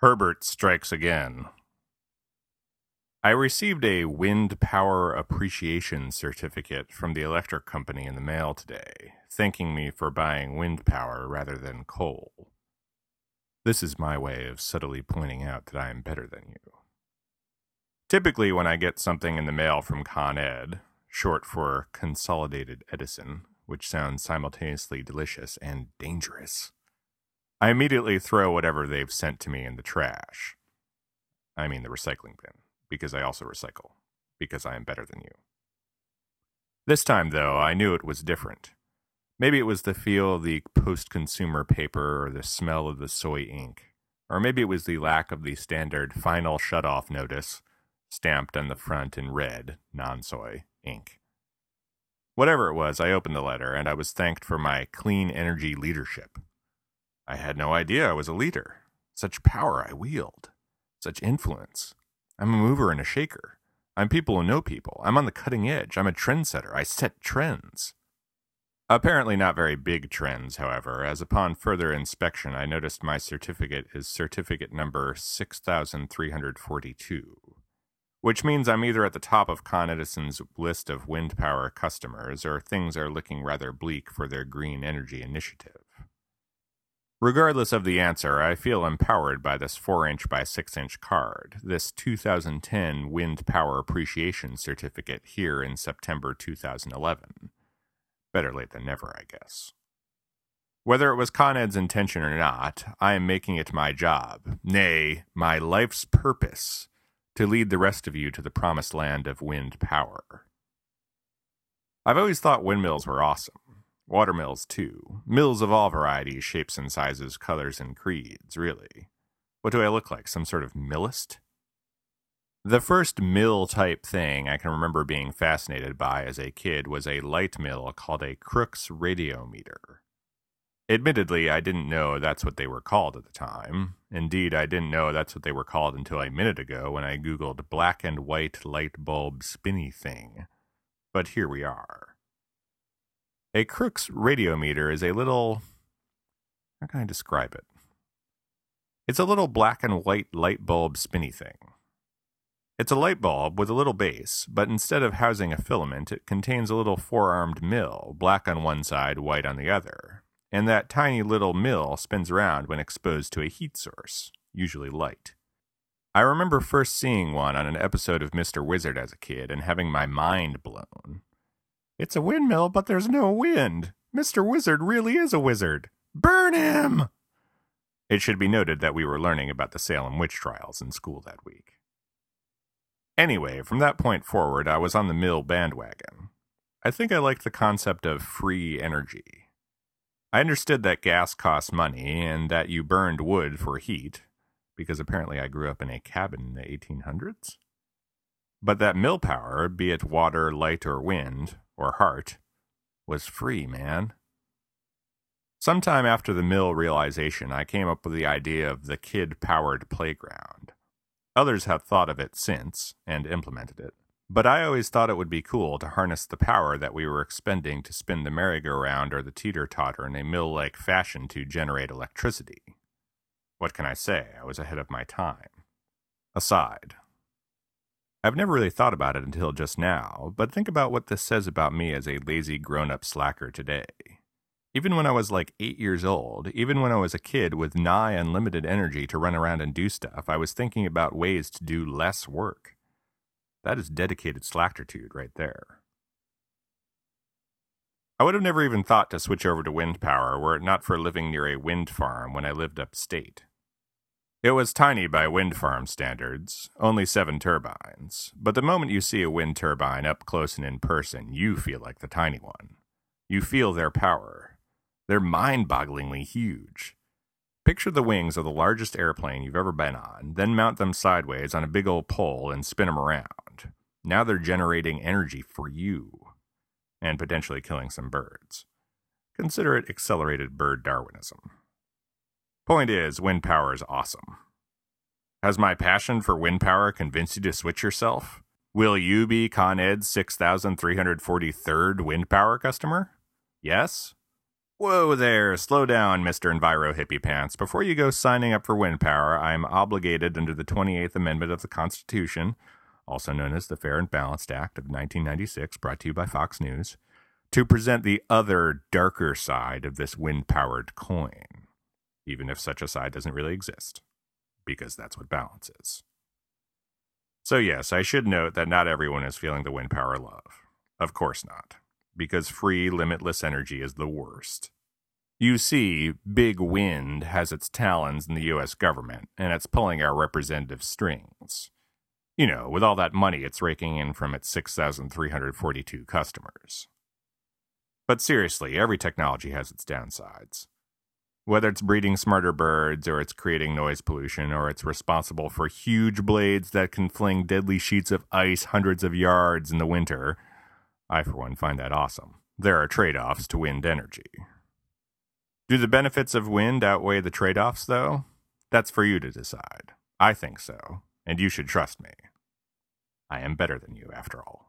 Herbert strikes again. I received a wind power appreciation certificate from the electric company in the mail today, thanking me for buying wind power rather than coal. This is my way of subtly pointing out that I am better than you. Typically, when I get something in the mail from Con Ed, short for Consolidated Edison, which sounds simultaneously delicious and dangerous, I immediately throw whatever they've sent to me in the trash. I mean the recycling bin, because I also recycle, because I am better than you. This time, though, I knew it was different. Maybe it was the feel of the post consumer paper or the smell of the soy ink. Or maybe it was the lack of the standard final shut off notice, stamped on the front in red, non soy ink. Whatever it was, I opened the letter and I was thanked for my clean energy leadership. I had no idea I was a leader. Such power I wield. Such influence. I'm a mover and a shaker. I'm people who know people. I'm on the cutting edge. I'm a trendsetter. I set trends. Apparently not very big trends, however, as upon further inspection I noticed my certificate is certificate number 6342, which means I'm either at the top of Con Edison's list of wind power customers or things are looking rather bleak for their green energy initiative. Regardless of the answer, I feel empowered by this 4 inch by 6 inch card, this 2010 Wind Power Appreciation Certificate here in September 2011. Better late than never, I guess. Whether it was Con Ed's intention or not, I am making it my job, nay, my life's purpose, to lead the rest of you to the promised land of wind power. I've always thought windmills were awesome. Watermills, too. Mills of all varieties, shapes and sizes, colors and creeds, really. What do I look like? Some sort of millist? The first mill type thing I can remember being fascinated by as a kid was a light mill called a Crookes radiometer. Admittedly, I didn't know that's what they were called at the time. Indeed, I didn't know that's what they were called until a minute ago when I googled black and white light bulb spinny thing. But here we are. A Crookes radiometer is a little. How can I describe it? It's a little black and white light bulb spinny thing. It's a light bulb with a little base, but instead of housing a filament, it contains a little four armed mill, black on one side, white on the other. And that tiny little mill spins around when exposed to a heat source, usually light. I remember first seeing one on an episode of Mr. Wizard as a kid and having my mind blown. It's a windmill, but there's no wind. Mr. Wizard really is a wizard. Burn him! It should be noted that we were learning about the Salem witch trials in school that week. Anyway, from that point forward, I was on the mill bandwagon. I think I liked the concept of free energy. I understood that gas costs money and that you burned wood for heat, because apparently I grew up in a cabin in the 1800s. But that mill power, be it water, light, or wind, or heart, was free, man. Sometime after the mill realization, I came up with the idea of the kid powered playground. Others have thought of it since and implemented it, but I always thought it would be cool to harness the power that we were expending to spin the merry-go-round or the teeter-totter in a mill like fashion to generate electricity. What can I say? I was ahead of my time. Aside, I've never really thought about it until just now, but think about what this says about me as a lazy grown up slacker today. Even when I was like eight years old, even when I was a kid with nigh unlimited energy to run around and do stuff, I was thinking about ways to do less work. That is dedicated slackertude right there. I would have never even thought to switch over to wind power were it not for living near a wind farm when I lived upstate. It was tiny by wind farm standards, only seven turbines, but the moment you see a wind turbine up close and in person, you feel like the tiny one. You feel their power. They're mind bogglingly huge. Picture the wings of the largest airplane you've ever been on, then mount them sideways on a big old pole and spin them around. Now they're generating energy for you, and potentially killing some birds. Consider it accelerated bird Darwinism. Point is, wind power is awesome. Has my passion for wind power convinced you to switch yourself? Will you be Con Ed's 6,343rd wind power customer? Yes? Whoa there, slow down, Mr. Enviro Hippie Pants. Before you go signing up for wind power, I am obligated under the 28th Amendment of the Constitution, also known as the Fair and Balanced Act of 1996, brought to you by Fox News, to present the other, darker side of this wind powered coin, even if such a side doesn't really exist, because that's what balance is. So, yes, I should note that not everyone is feeling the wind power love. Of course not because free, limitless energy is the worst. You see, Big Wind has its talons in the US government, and it's pulling our representative strings. You know, with all that money it's raking in from its 6,342 customers. But seriously, every technology has its downsides. Whether it's breeding smarter birds, or it's creating noise pollution, or it's responsible for huge blades that can fling deadly sheets of ice hundreds of yards in the winter, I, for one, find that awesome. There are trade offs to wind energy. Do the benefits of wind outweigh the trade offs, though? That's for you to decide. I think so, and you should trust me. I am better than you, after all.